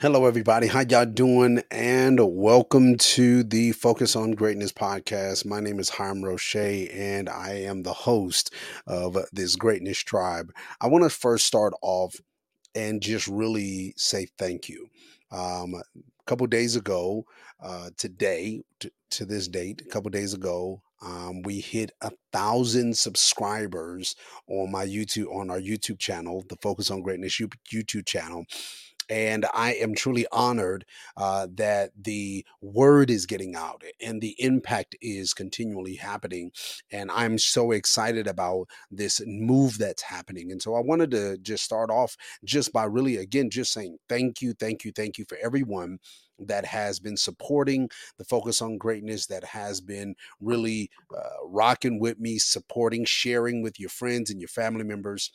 Hello, everybody. How y'all doing? And welcome to the Focus on Greatness podcast. My name is Hiram Roche, and I am the host of this Greatness Tribe. I want to first start off and just really say thank you. Um, a couple days ago, uh, today, to, to, this date, a couple days ago, um, we hit a thousand subscribers on my YouTube on our YouTube channel, the Focus on Greatness YouTube channel and I am truly honored uh, that the word is getting out and the impact is continually happening. And I'm so excited about this move that's happening. And so I wanted to just start off just by really, again, just saying thank you, thank you, thank you for everyone that has been supporting the focus on greatness that has been really uh, rocking with me supporting sharing with your friends and your family members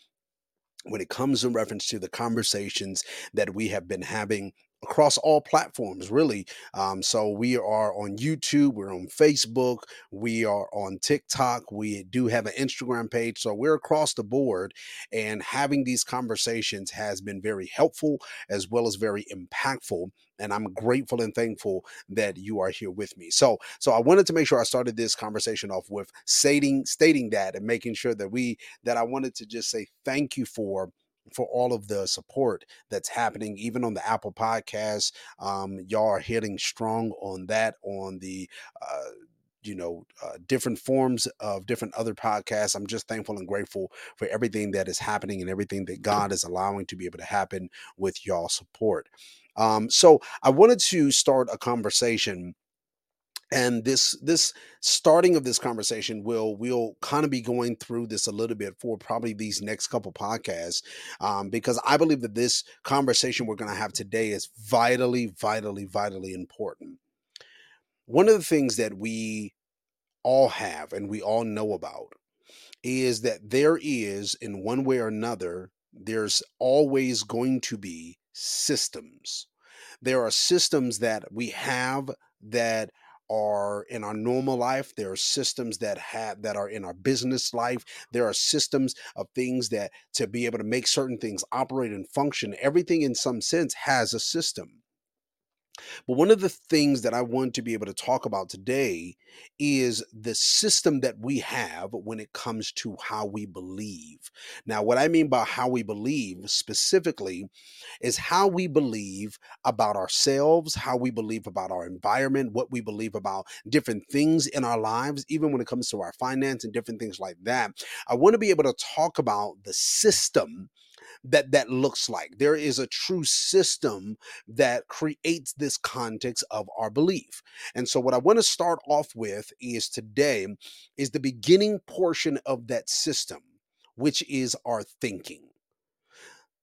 when it comes in reference to the conversations that we have been having across all platforms really um, so we are on youtube we're on facebook we are on tiktok we do have an instagram page so we're across the board and having these conversations has been very helpful as well as very impactful and I'm grateful and thankful that you are here with me. So, so I wanted to make sure I started this conversation off with stating stating that and making sure that we that I wanted to just say thank you for for all of the support that's happening, even on the Apple Podcast. Um, y'all are hitting strong on that on the. Uh, you know uh, different forms of different other podcasts i'm just thankful and grateful for everything that is happening and everything that god is allowing to be able to happen with y'all support um, so I wanted to start a conversation and this this starting of this conversation will we'll kind of be going through this a little bit for probably these next couple podcasts um, because i believe that this conversation we're going to have today is vitally vitally vitally important one of the things that we all have and we all know about is that there is in one way or another there's always going to be systems. There are systems that we have that are in our normal life there are systems that have that are in our business life there are systems of things that to be able to make certain things operate and function everything in some sense has a system but one of the things that I want to be able to talk about today is the system that we have when it comes to how we believe. Now, what I mean by how we believe specifically is how we believe about ourselves, how we believe about our environment, what we believe about different things in our lives, even when it comes to our finance and different things like that. I want to be able to talk about the system that that looks like. There is a true system that creates this context of our belief. And so what I want to start off with is today is the beginning portion of that system, which is our thinking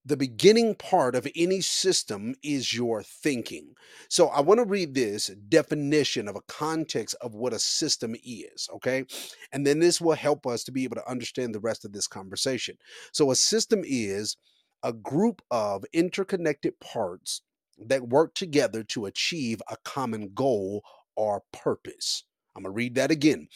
the beginning part of any system is your thinking. So I want to read this definition of a context of what a system is, okay? And then this will help us to be able to understand the rest of this conversation. So a system is a group of interconnected parts that work together to achieve a common goal or purpose. I'm going to read that again.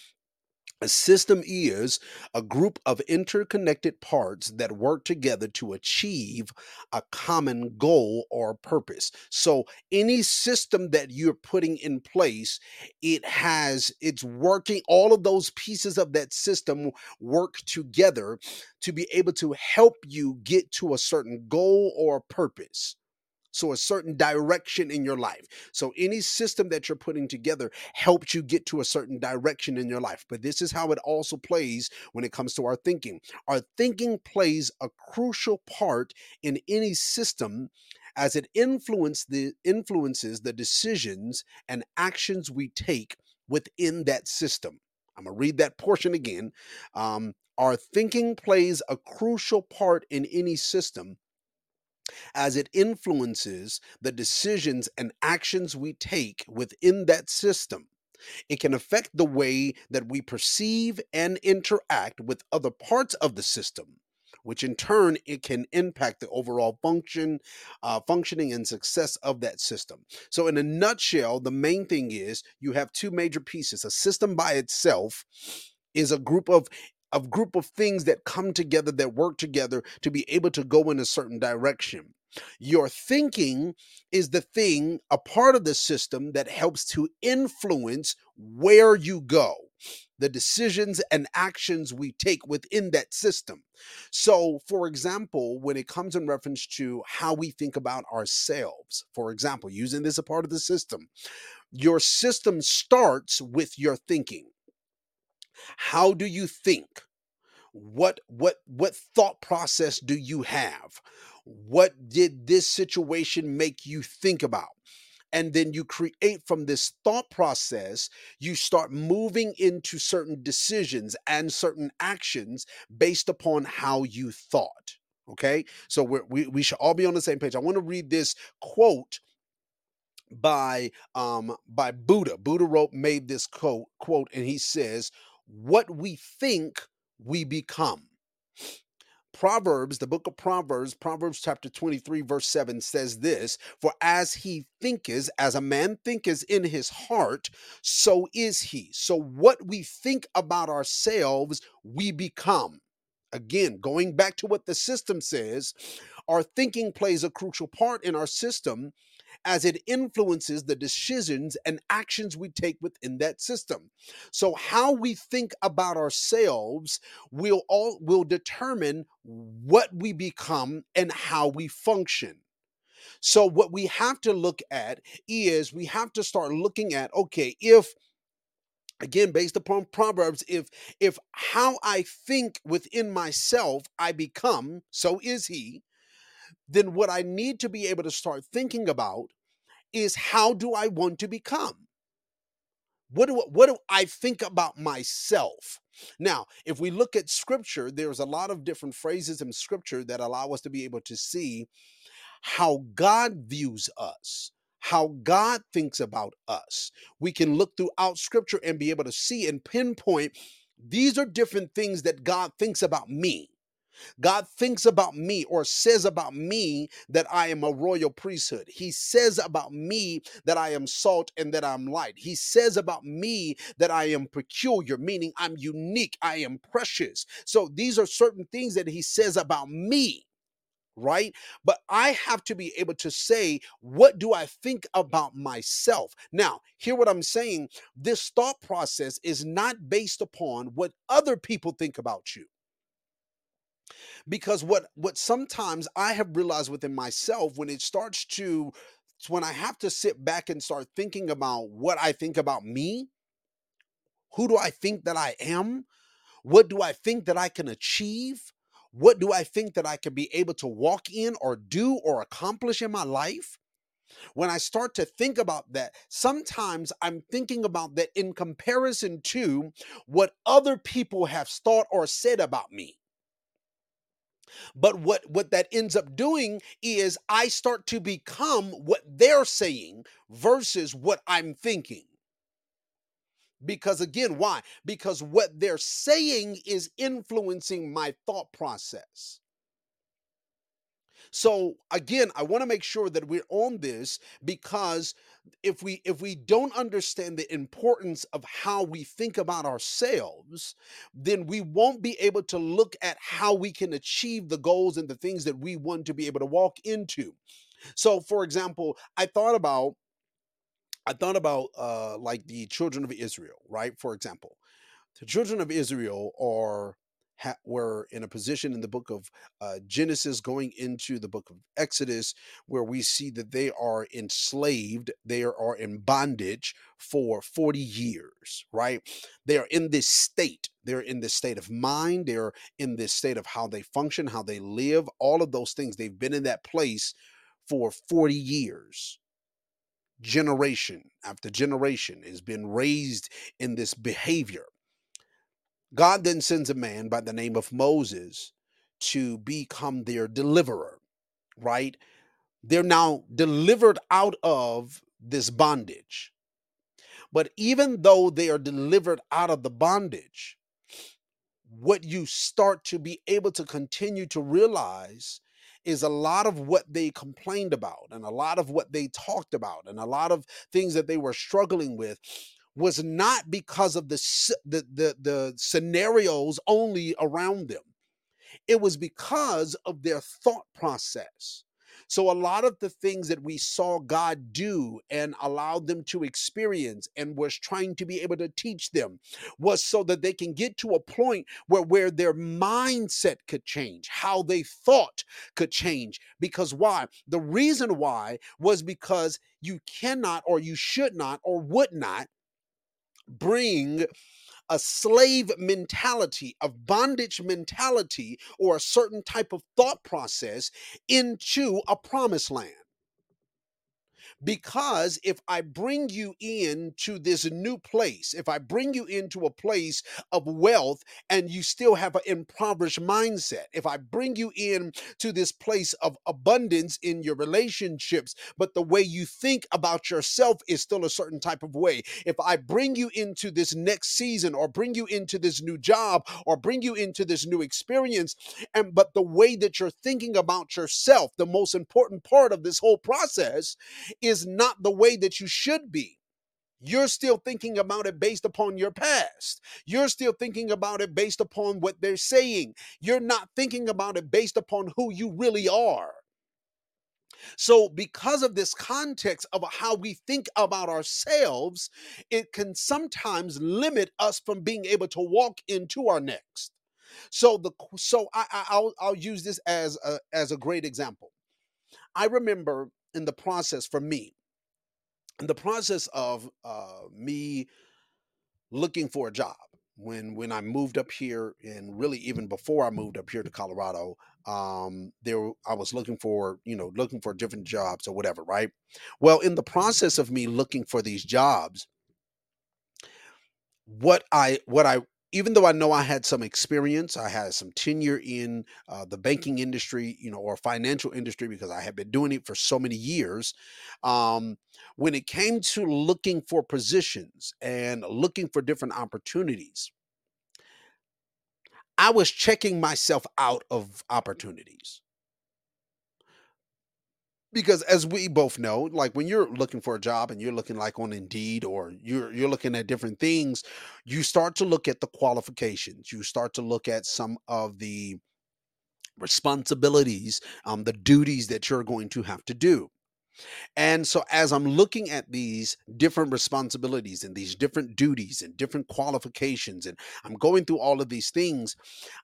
A system is a group of interconnected parts that work together to achieve a common goal or purpose. So any system that you're putting in place, it has it's working all of those pieces of that system work together to be able to help you get to a certain goal or purpose. So, a certain direction in your life. So, any system that you're putting together helps you get to a certain direction in your life. But this is how it also plays when it comes to our thinking. Our thinking plays a crucial part in any system as it influence the, influences the decisions and actions we take within that system. I'm going to read that portion again. Um, our thinking plays a crucial part in any system as it influences the decisions and actions we take within that system. It can affect the way that we perceive and interact with other parts of the system, which in turn it can impact the overall function, uh, functioning and success of that system. So, in a nutshell, the main thing is you have two major pieces. A system by itself is a group of a group of things that come together that work together to be able to go in a certain direction Your thinking is the thing, a part of the system that helps to influence where you go, the decisions and actions we take within that system. So, for example, when it comes in reference to how we think about ourselves, for example, using this a part of the system, your system starts with your thinking. How do you think? What what what thought process do you have? What did this situation make you think about? And then you create from this thought process, you start moving into certain decisions and certain actions based upon how you thought. Okay. So we, we should all be on the same page. I want to read this quote by um by Buddha. Buddha wrote made this quote quote and he says, "What we think we become." Proverbs, the book of Proverbs, Proverbs chapter 23, verse 7 says this For as he thinketh, as a man thinketh in his heart, so is he. So what we think about ourselves, we become. Again, going back to what the system says, our thinking plays a crucial part in our system as it influences the decisions and actions we take within that system. So how we think about ourselves will all will determine what we become and how we function. So what we have to look at is we have to start looking at okay, if again based upon proverbs if if how i think within myself i become so is he then what I need to be able to start thinking about is how do I want to become? What do, what do I think about myself? Now, if we look at scripture, there's a lot of different phrases in scripture that allow us to be able to see how God views us, how God thinks about us. We can look throughout scripture and be able to see and pinpoint these are different things that God thinks about me. God thinks about me or says about me that I am a royal priesthood. He says about me that I am salt and that I'm light. He says about me that I am peculiar, meaning I'm unique, I am precious. So these are certain things that he says about me. Right? But I have to be able to say, what do I think about myself? Now, hear what I'm saying. This thought process is not based upon what other people think about you because what what sometimes i have realized within myself when it starts to when i have to sit back and start thinking about what i think about me who do i think that i am? What do i think that i can achieve? What do i think that i can be able to walk in or do or accomplish in my life? When I start to think about that, sometimes I'm thinking about that in comparison to what other people have thought or said about me. But what what that ends up doing is I start to become what they're saying versus what I'm thinking. Because again, why? Because what they're saying is influencing my thought process. So again, I want to make sure that we're on this because if we if we don't understand the importance of how we think about ourselves, then we won't be able to look at how we can achieve the goals and the things that we want to be able to walk into. So for example, I thought about I thought about uh like the children of Israel, right? For example, the children of Israel are ha- were in a position in the book of uh, Genesis going into the book of Exodus where we see that they are enslaved, they are, in bondage for 40 years, right? They are in this state. They're in this state of mind. They're in this state of how they function, how they live, all of those things. They've been in that place for 40 years generation after generation has been raised in this behavior God then sends a man by the name of Moses to become their deliverer, right? They're now delivered out of this bondage. But even though they are delivered out of the bondage, what you start to be able to continue to realize is a lot of what they complained about and a lot of what they talked about and a lot of things that they were struggling with was not because of the, the the the scenarios only around them it was because of their thought process So, a lot of the things that we saw God do and allowed them to experience and was trying to be able to teach them was so that they can get to a point where, where their mindset could change, how they thought could change. Because why? The reason why was because you cannot or you should not or would not bring a slave mentality, of bondage mentality, or a certain type of thought process into a promised land. Because if I bring you into this new place, if I bring you into a place of wealth and you still have an impoverished mindset, if I bring you in to this place of abundance in your relationships, but the way you think about yourself is still a certain type of way, if I bring you into this next season or bring you into this new job or bring you into this new experience, and but the way that you're thinking about yourself, the most important part of this whole process is not the way that you should be. You're still thinking about it based upon your past. You're still thinking about it based upon what they're saying. You're not thinking about it based upon who you really are. So, because of this context of how we think about ourselves, it can sometimes limit us from being able to walk into our next. So the so I, I will I'll use this as a as a great example. I remember in the process for me, in the process of uh, me looking for a job when when I moved up here and really even before I moved up here to Colorado um there I was looking for you know looking for different jobs or whatever right? Well in the process of me looking for these jobs what I what I even though I know I had some experience, I had some tenure in uh, the banking industry, you know, or financial industry because I had been doing it for so many years. Um, when it came to looking for positions and looking for different opportunities, I was checking myself out of opportunities because as we both know like when you're looking for a job and you're looking like on indeed or you're you're looking at different things you start to look at the qualifications. You start to look at some of the responsibilities um, the duties that you're going to have to do. And so as i'm looking at these different responsibilities and these different duties and different qualifications and i'm going through all of these things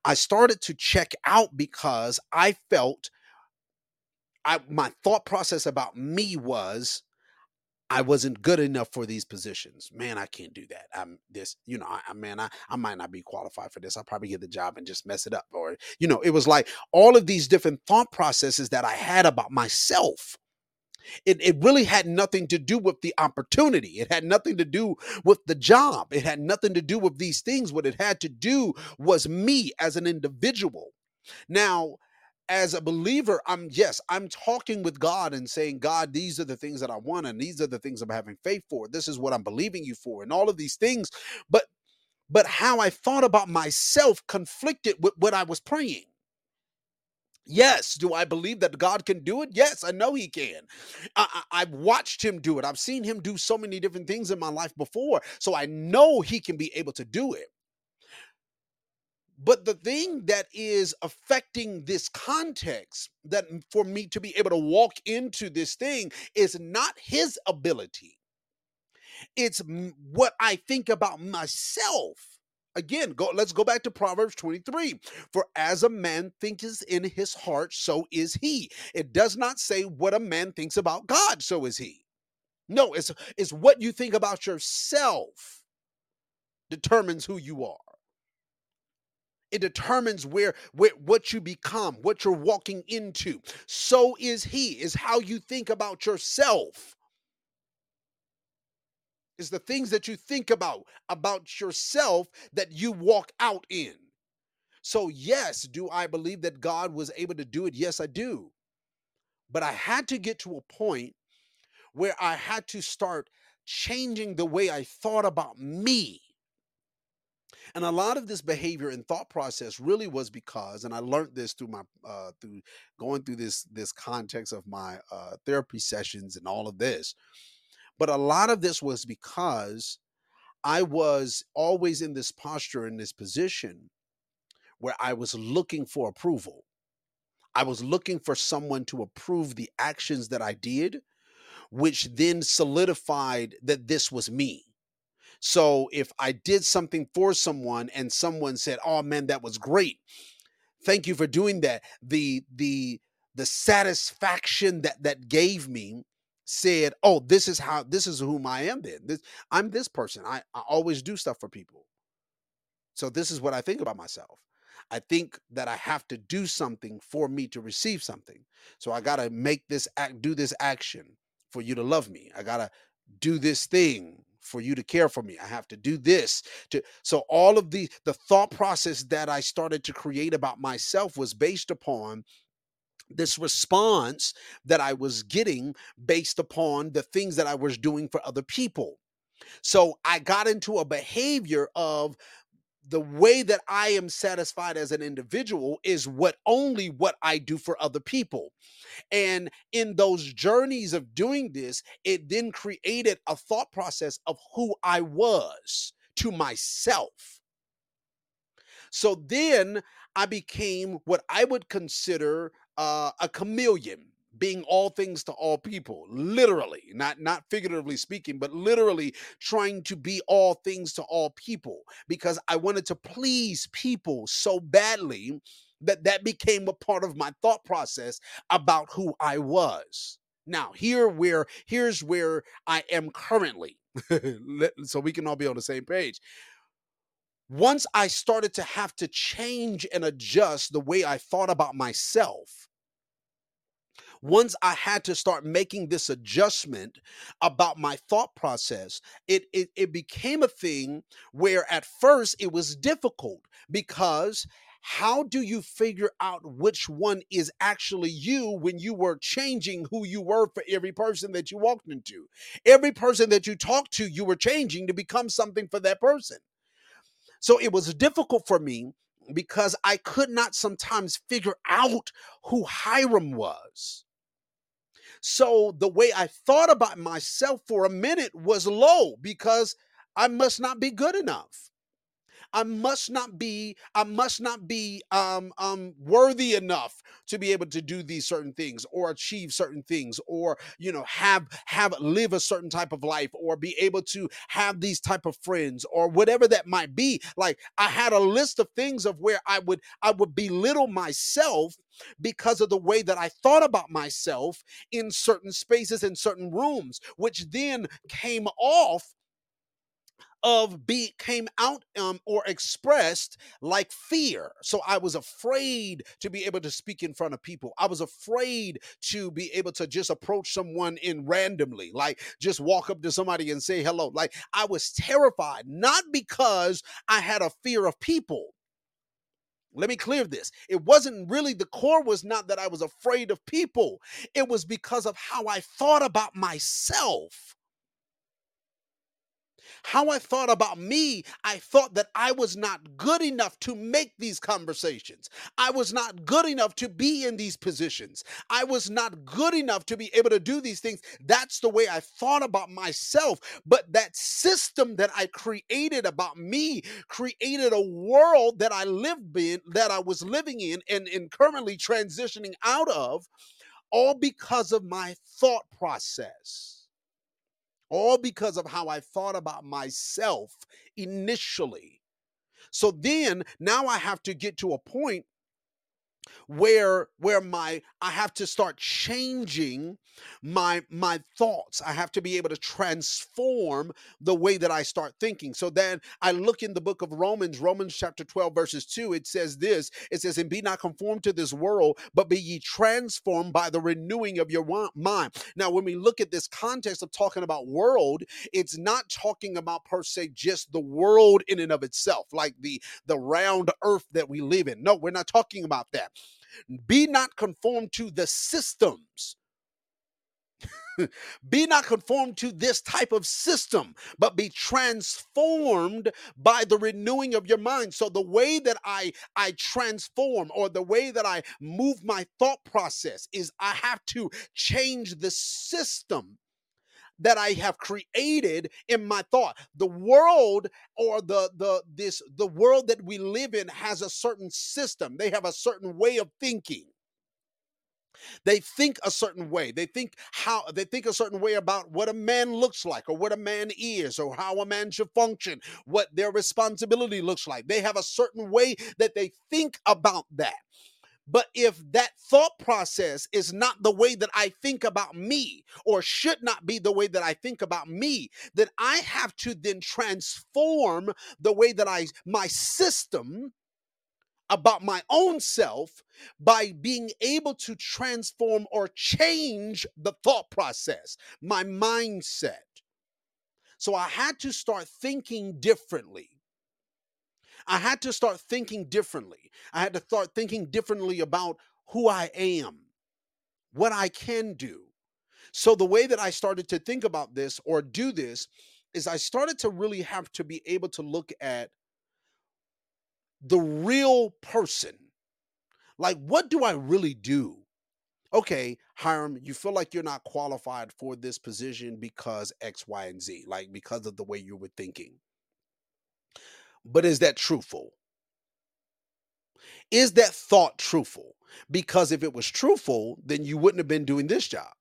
i started to check out because i felt I my thought process about me was I wasn't good enough for these positions. Man, I can't do that. I'm this, you know, I, man, I, I might not be qualified for this. I'll probably get the job and just mess it up. Or, you know, it was like all of these different thought processes that I had about myself. It, it really had nothing to do with the opportunity. It had nothing to do with the job. It had nothing to do with these things. What it had to do was me as an individual. Now, as a believer, I'm yes, I'm talking with God and saying, God, these are the things that I want, and these are the things I'm having faith for. This is what I'm believing you for, and all of these things. But but how I thought about myself conflicted with what I was praying. Yes, do I believe that God can do it? Yes, I know He can. I, I've watched Him do it. I've seen Him do so many different things in my life before, so I know He can be able to do it. But the thing that is affecting this context, that for me to be able to walk into this thing, is not his ability. It's what I think about myself. Again, go, let's go back to Proverbs 23. For as a man thinketh in his heart, so is he. It does not say what a man thinks about God, so is he. No, it's, it's what you think about yourself determines who you are. It determines where, where what you become, what you're walking into. So is he, is how you think about yourself. Is the things that you think about about yourself that you walk out in. So, yes, do I believe that God was able to do it? Yes, I do. But I had to get to a point where I had to start changing the way I thought about me and a lot of this behavior and thought process really was because and i learned this through my uh through going through this this context of my uh therapy sessions and all of this but a lot of this was because i was always in this posture in this position where i was looking for approval I was looking for someone to approve the actions that I did, which then solidified that this was me. So if I did something for someone and someone said, "Oh man, that was great. Thank you for doing that." The the the satisfaction that that gave me said, "Oh, this is how this is whom I am then. This I'm this person. I, I always do stuff for people." So this is what I think about myself. I think that I have to do something for me to receive something. So I got to make this act do this action for you to love me. I got to do this thing for you to care for me. I have to do this to so all of the the thought process that I started to create about myself was based upon this response that I was getting based upon the things that I was doing for other people. So I got into a behavior of the way that I am satisfied as an individual is what only what I do for other people. And in those journeys of doing this, it then created a thought process of who I was to myself. So then I became what I would consider uh, a chameleon being all things to all people literally not not figuratively speaking but literally trying to be all things to all people because i wanted to please people so badly that that became a part of my thought process about who i was. Now here where here's where i am currently so we can all be on the same page. Once i started to have to change and adjust the way i thought about myself once I had to start making this adjustment about my thought process, it, it, it became a thing where at first it was difficult because how do you figure out which one is actually you when you were changing who you were for every person that you walked into? Every person that you talked to, you were changing to become something for that person. So it was difficult for me because I could not sometimes figure out who Hiram was. So the way I thought about myself for a minute was low because I must not be good enough. I must not be I must not be um, um, worthy enough to be able to do these certain things or achieve certain things or you know have have live a certain type of life or be able to have these type of friends or whatever that might be. Like I had a list of things of where I would I would belittle myself because of the way that I thought about myself in certain spaces in certain rooms which then came off of be came out um, or expressed like fear. So I was afraid to be able to speak in front of people. I was afraid to be able to just approach someone in randomly, like just walk up to somebody and say hello. Like I was terrified, not because I had a fear of people. Let me clear this. It wasn't really the core was not that I was afraid of people. It was because of how I thought about myself how I thought about me, I thought that I was not good enough to make these conversations. I was not good enough to be in these positions. I was not good enough to be able to do these things. That's the way I thought about myself. But that system that I created about me created a world that I lived in, that I was living in, and, and currently transitioning out of, all because of my thought process all because of how I thought about myself initially. So then now I have to get to a point where where my i have to start changing my my thoughts. I have to be able to transform the way that i start thinking. So then i look in the book of romans romans chapter 12 verses 2 it says this it says and be not conformed to this world but be ye transformed by the renewing of your mind. Now when we look at this context of talking about world it's not talking about per se just the world in and of itself like the the round earth that we live in. No we're not talking about that be not conformed to the systems. be not conformed to this type of system, but be transformed by the renewing of your mind. So the way that I I transform or the way that I move my thought process is I have to change the system that I have created in my thought. The world or the the this the world that we live in has a certain system. They have a certain way of thinking. They think a certain way. They think how they think a certain way about what a man looks like or what a man is or how a man should function, what their responsibility looks like. They have a certain way that they think about that. But if that thought process is not the way that I think about me, or should not be the way that I think about me, then I have to then transform the way that I, my system about my own self by being able to transform or change the thought process, my mindset. So I had to start thinking differently. I had to start thinking differently. I had to start thinking differently about who I am, what I can do. So, the way that I started to think about this or do this is I started to really have to be able to look at the real person. Like, what do I really do? Okay, Hiram, you feel like you're not qualified for this position because X, Y, and Z, like because of the way you were thinking. But is that truthful? Is that thought truthful? Because if it was truthful, then you wouldn't have been doing this job.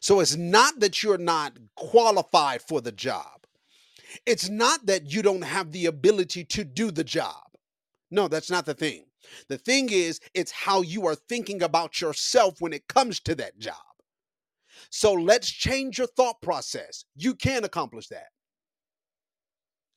So it's not that you're not qualified for the job. It's not that you don't have the ability to do the job. No, that's not the thing. The thing is, it's how you are thinking about yourself when it comes to that job. So let's change your thought process. You can accomplish that.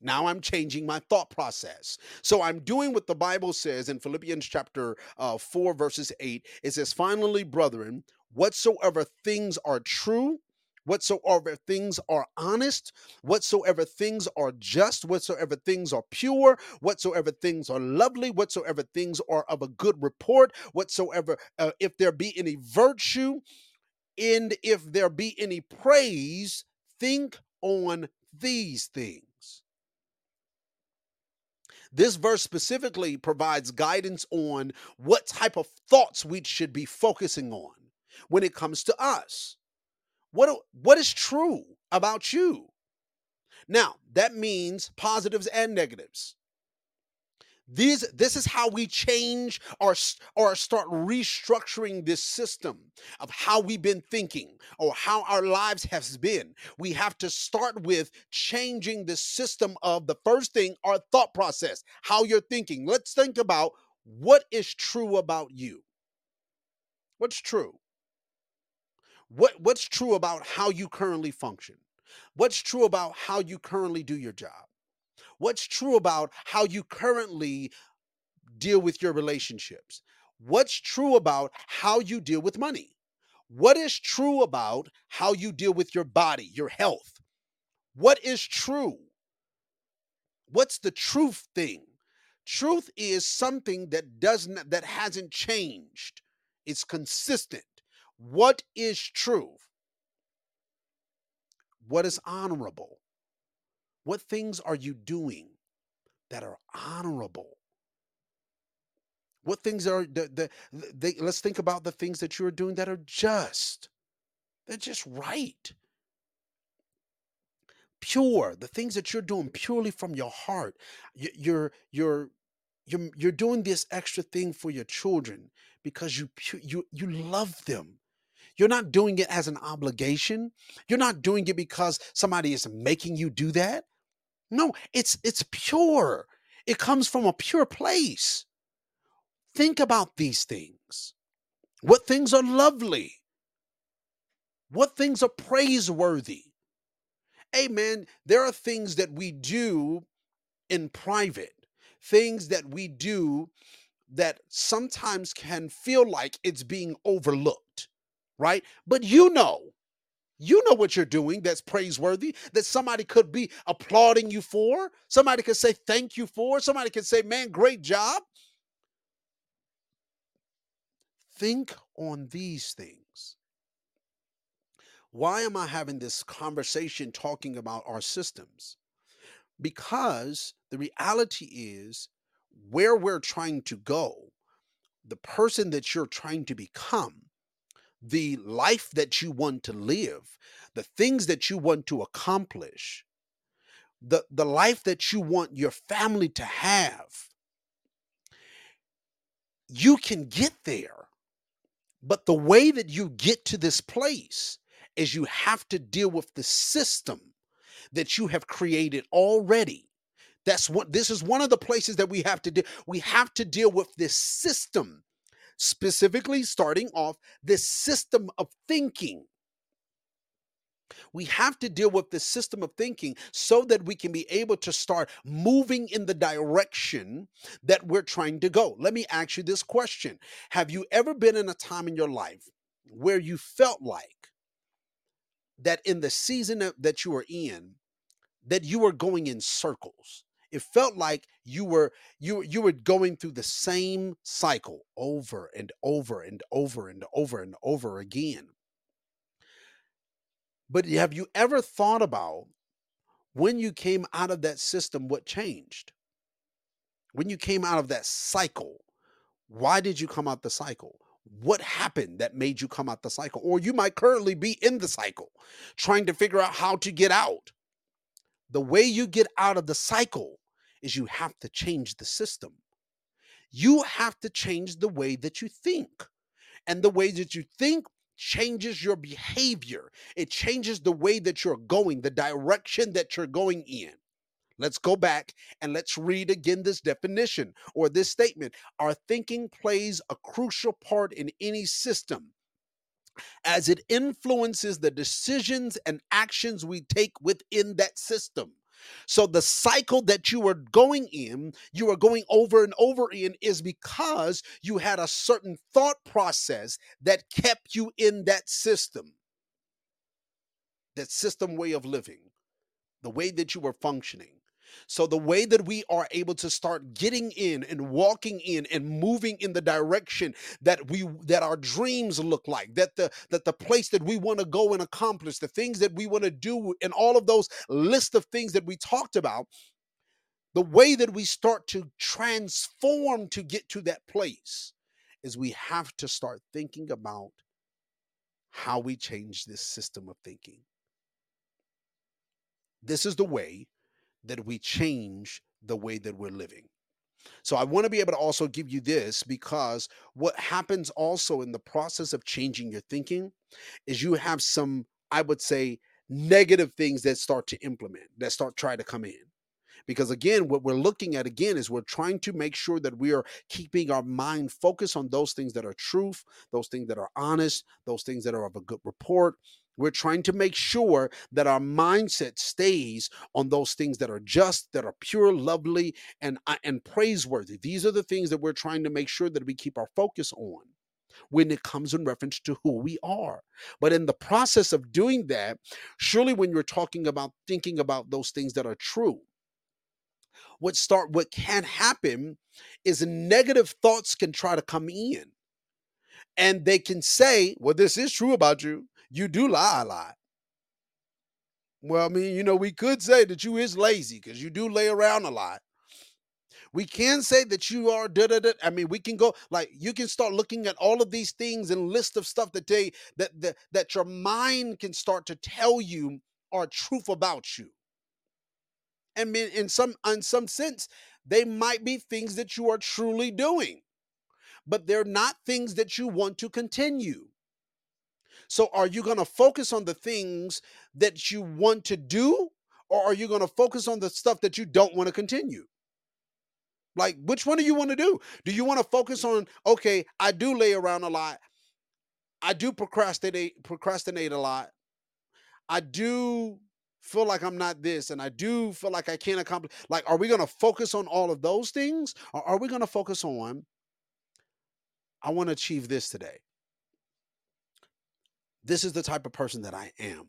Now I'm changing my thought process. So I'm doing what the Bible says in Philippians chapter uh, 4, verses 8. It says, Finally, brethren, whatsoever things are true, whatsoever things are honest, whatsoever things are just, whatsoever things are pure, whatsoever things are lovely, whatsoever things are of a good report, whatsoever, uh, if there be any virtue, and if there be any praise, think on these things. This verse specifically provides guidance on what type of thoughts we should be focusing on when it comes to us. What, what is true about you? Now, that means positives and negatives. These, this is how we change or, or start restructuring this system of how we've been thinking or how our lives has been. We have to start with changing the system of the first thing, our thought process, how you're thinking. Let's think about what is true about you. What's true? What, what's true about how you currently function? What's true about how you currently do your job? What's true about how you currently deal with your relationships? What's true about how you deal with money? What is true about how you deal with your body, your health? What is true? What's the truth thing? Truth is something that doesn't that hasn't changed. It's consistent. What is truth? What is honorable? What things are you doing that are honorable? What things are the, the, they, let's think about the things that you're doing that are just. They're just right. Pure, the things that you're doing purely from your heart. You're you're you're you're doing this extra thing for your children because you you you love them. You're not doing it as an obligation. You're not doing it because somebody is making you do that. No, it's it's pure. It comes from a pure place. Think about these things. What things are lovely? What things are praiseworthy? Amen. There are things that we do in private, things that we do that sometimes can feel like it's being overlooked, right? But you know you know what you're doing that's praiseworthy, that somebody could be applauding you for, somebody could say thank you for, somebody could say, man, great job. Think on these things. Why am I having this conversation talking about our systems? Because the reality is where we're trying to go, the person that you're trying to become the life that you want to live, the things that you want to accomplish, the, the life that you want your family to have, you can get there But the way that you get to this place is you have to deal with the system that you have created already. That's what this is one of the places that we have to do. We have to deal with this system, specifically starting off this system of thinking. We have to deal with this system of thinking so that we can be able to start moving in the direction that we're trying to go. Let me ask you this question Have you ever been in a time in your life where you felt like that in the season that- you were in, that you were going in circles? It felt like you were you you were going through the same cycle over and over and over and over and over again. But have you ever thought about when you came out of that system, what changed? When you came out of that cycle, why did you come out the cycle? What happened that made you come out the cycle? Or you might currently be in the cycle, trying to figure out how to get out. The way you get out of the cycle is you have to change the system. You have to change the way that you think. And the way that you think changes your behavior, it changes the way that you're going, the direction that you're going in. Let's go back and let's read again this definition or this statement. Our thinking plays a crucial part in any system as it influences the decisions and actions we take within that system. So the cycle that you are going in, you are going over and over in, is because you had a certain thought process that kept you in that system, that system way of living, the way that you were functioning. So the way that we are able to start getting in and walking in and moving in the direction that we that our dreams look like, that the that the place that we want to go and accomplish, the things that we want to do and all of those list of things that we talked about, the way that we start to transform to get to that place is we have to start thinking about how we change this system of thinking. This is the way that we change the way that we're living. So I want to be able to also give you this because what happens also in the process of changing your thinking is you have some, I would say, negative things that start to implement, that start trying to come in. Because again, what we're looking at again is we're trying to make sure that we are keeping our mind focused on those things that are truth, those things that are honest, those things that are of a good report, we're trying to make sure that our mindset stays on those things that are just, that are pure, lovely, and, uh, and praiseworthy. These are the things that we're trying to make sure that we keep our focus on when it comes in reference to who we are. But in the process of doing that, surely when you're talking about thinking about those things that are true, what start what can happen is negative thoughts can try to come in and they can say, well, this is true about you you do lie a lot. Well, I mean, you know, we could say that you is lazy because you do lay around a lot. We can say that you are da da da. I mean, we can go like you can start looking at all of these things and list of stuff that they that that, that your mind can start to tell you are truth about you. I mean, in some in some sense, they might be things that you are truly doing, but they're not things that you want to continue. So, are you going to focus on the things that you want to do, or are you going to focus on the stuff that you don't want to continue? Like, which one do you want to do? Do you want to focus on, okay, I do lay around a lot, I do procrastinate, procrastinate a lot, I do feel like I'm not this, and I do feel like I can't accomplish. Like, are we going to focus on all of those things, or are we going to focus on, I want to achieve this today? This is the type of person that I am.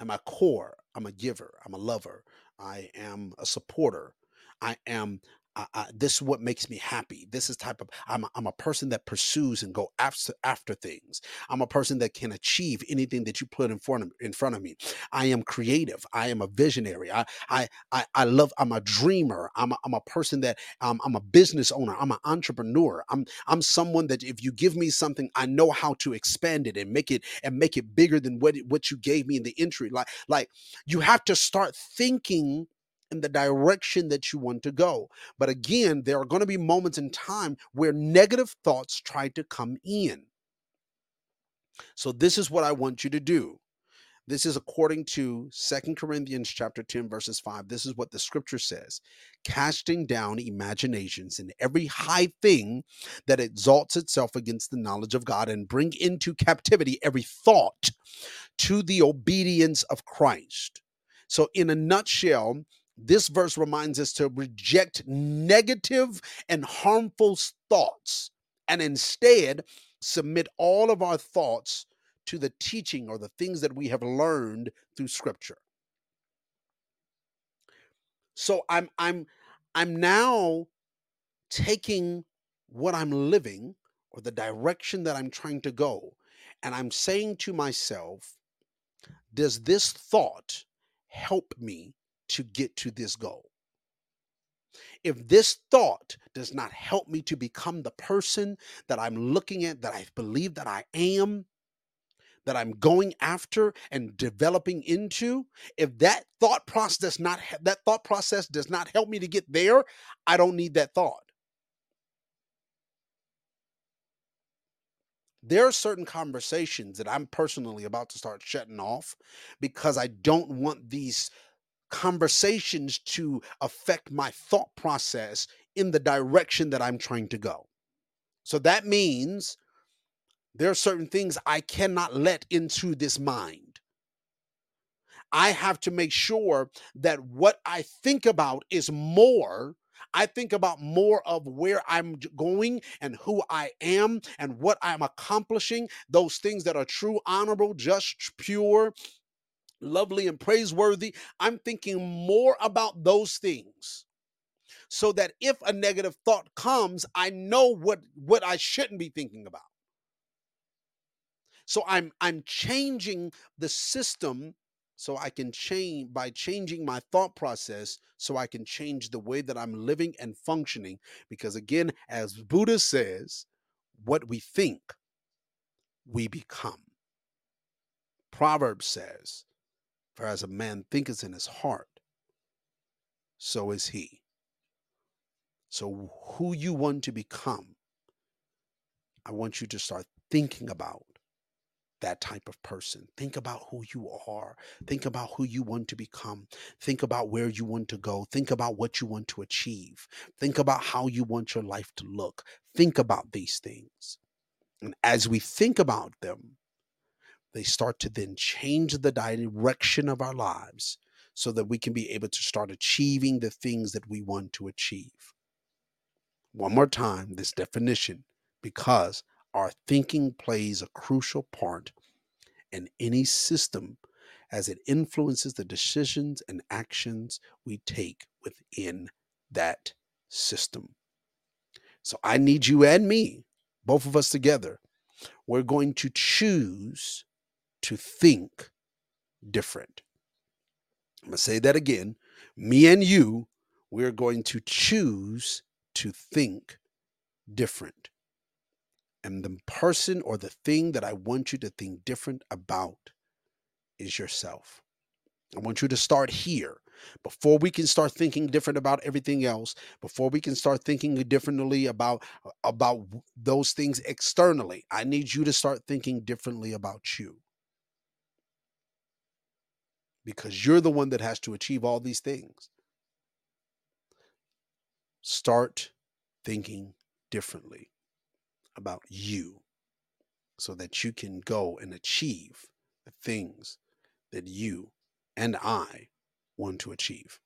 At my core, I'm a giver, I'm a lover, I am a supporter, I am I, I, this is what makes me happy. This is type of I'm a, I'm a person that pursues and go after after things. I'm a person that can achieve anything that you put in front of in front of me. I am creative. I am a visionary. I I I, I love. I'm a dreamer. I'm a, I'm a person that um, I'm a business owner. I'm an entrepreneur. I'm I'm someone that if you give me something, I know how to expand it and make it and make it bigger than what what you gave me in the entry. Like like you have to start thinking in the direction that you want to go. But again, there are going to be moments in time where negative thoughts try to come in. So this is what I want you to do. This is according to Second Corinthians chapter 10 verses 5. This is what the scripture says. Casting down imaginations and every high thing that exalts itself against the knowledge of God and bring into captivity every thought to the obedience of Christ. So in a nutshell, this verse reminds us to reject negative and harmful thoughts and instead submit all of our thoughts to the teaching or the things that we have learned through scripture. So I'm I'm I'm now taking what I'm living or the direction that I'm trying to go and I'm saying to myself, does this thought help me to get to this goal? If this thought does not help me to become the person that I'm looking at, that I believe that I am, that I'm going after and developing into, if that thought process does not that thought process does not help me to get there, I don't need that thought. There are certain conversations that I'm personally about to start shutting off because I don't want these conversations to affect my thought process in the direction that I'm trying to go. So that means there are certain things I cannot let into this mind. I have to make sure that what I think about is more. I think about more of where I'm going and who I am and what I'm accomplishing, those things that are true, honorable, just, pure, lovely, and praiseworthy. I'm thinking more about those things so that if a negative thought comes, I know what, what I shouldn't be thinking about. So I'm I'm changing the system so I can change by changing my thought process so I can change the way that I'm living and functioning because again as Buddha says what we think we become. Proverbs says for as a man thinketh in his heart so is he. So who you want to become I want you to start thinking about that type of person. Think about who you are. Think about who you want to become. Think about where you want to go. Think about what you want to achieve. Think about how you want your life to look. Think about these things. And as we think about them, they start to then change the direction of our lives so that we can be able to start achieving the things that we want to achieve. One more time, this definition, because our thinking plays a crucial part in any system as it influences the decisions and actions we take within that system. So I need you and me, both of us together. We're going to choose to think different. I'm going to say that again. Me and you, we're going to choose to think different. And the person or the thing that I want you to think different about is yourself. I want you to start here before we can start thinking different about everything else before we can start thinking differently about about those things externally i need you to start thinking differently about you because you're the one that has to achieve all these things start thinking differently about you so that you can go and achieve the things that you and I want to achieve.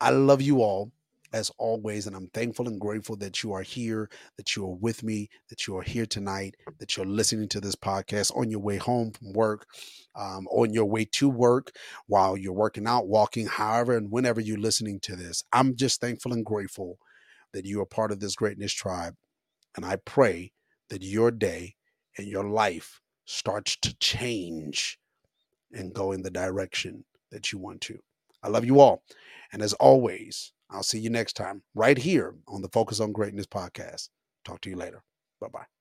I love you all as always, and I'm thankful and grateful that you are here, that you are with me, that you are here tonight, that you're listening to this podcast on your way home from work, um, on your way to work, while you're working out, walking, however, and whenever you're listening to this. I'm just thankful and grateful that you are part of this greatness tribe and I pray that your day and your life starts to change and go in the direction that you want to. I love you all. And as always, I'll see you next time right here on the Focus on Greatness podcast. Talk to you later. Bye bye.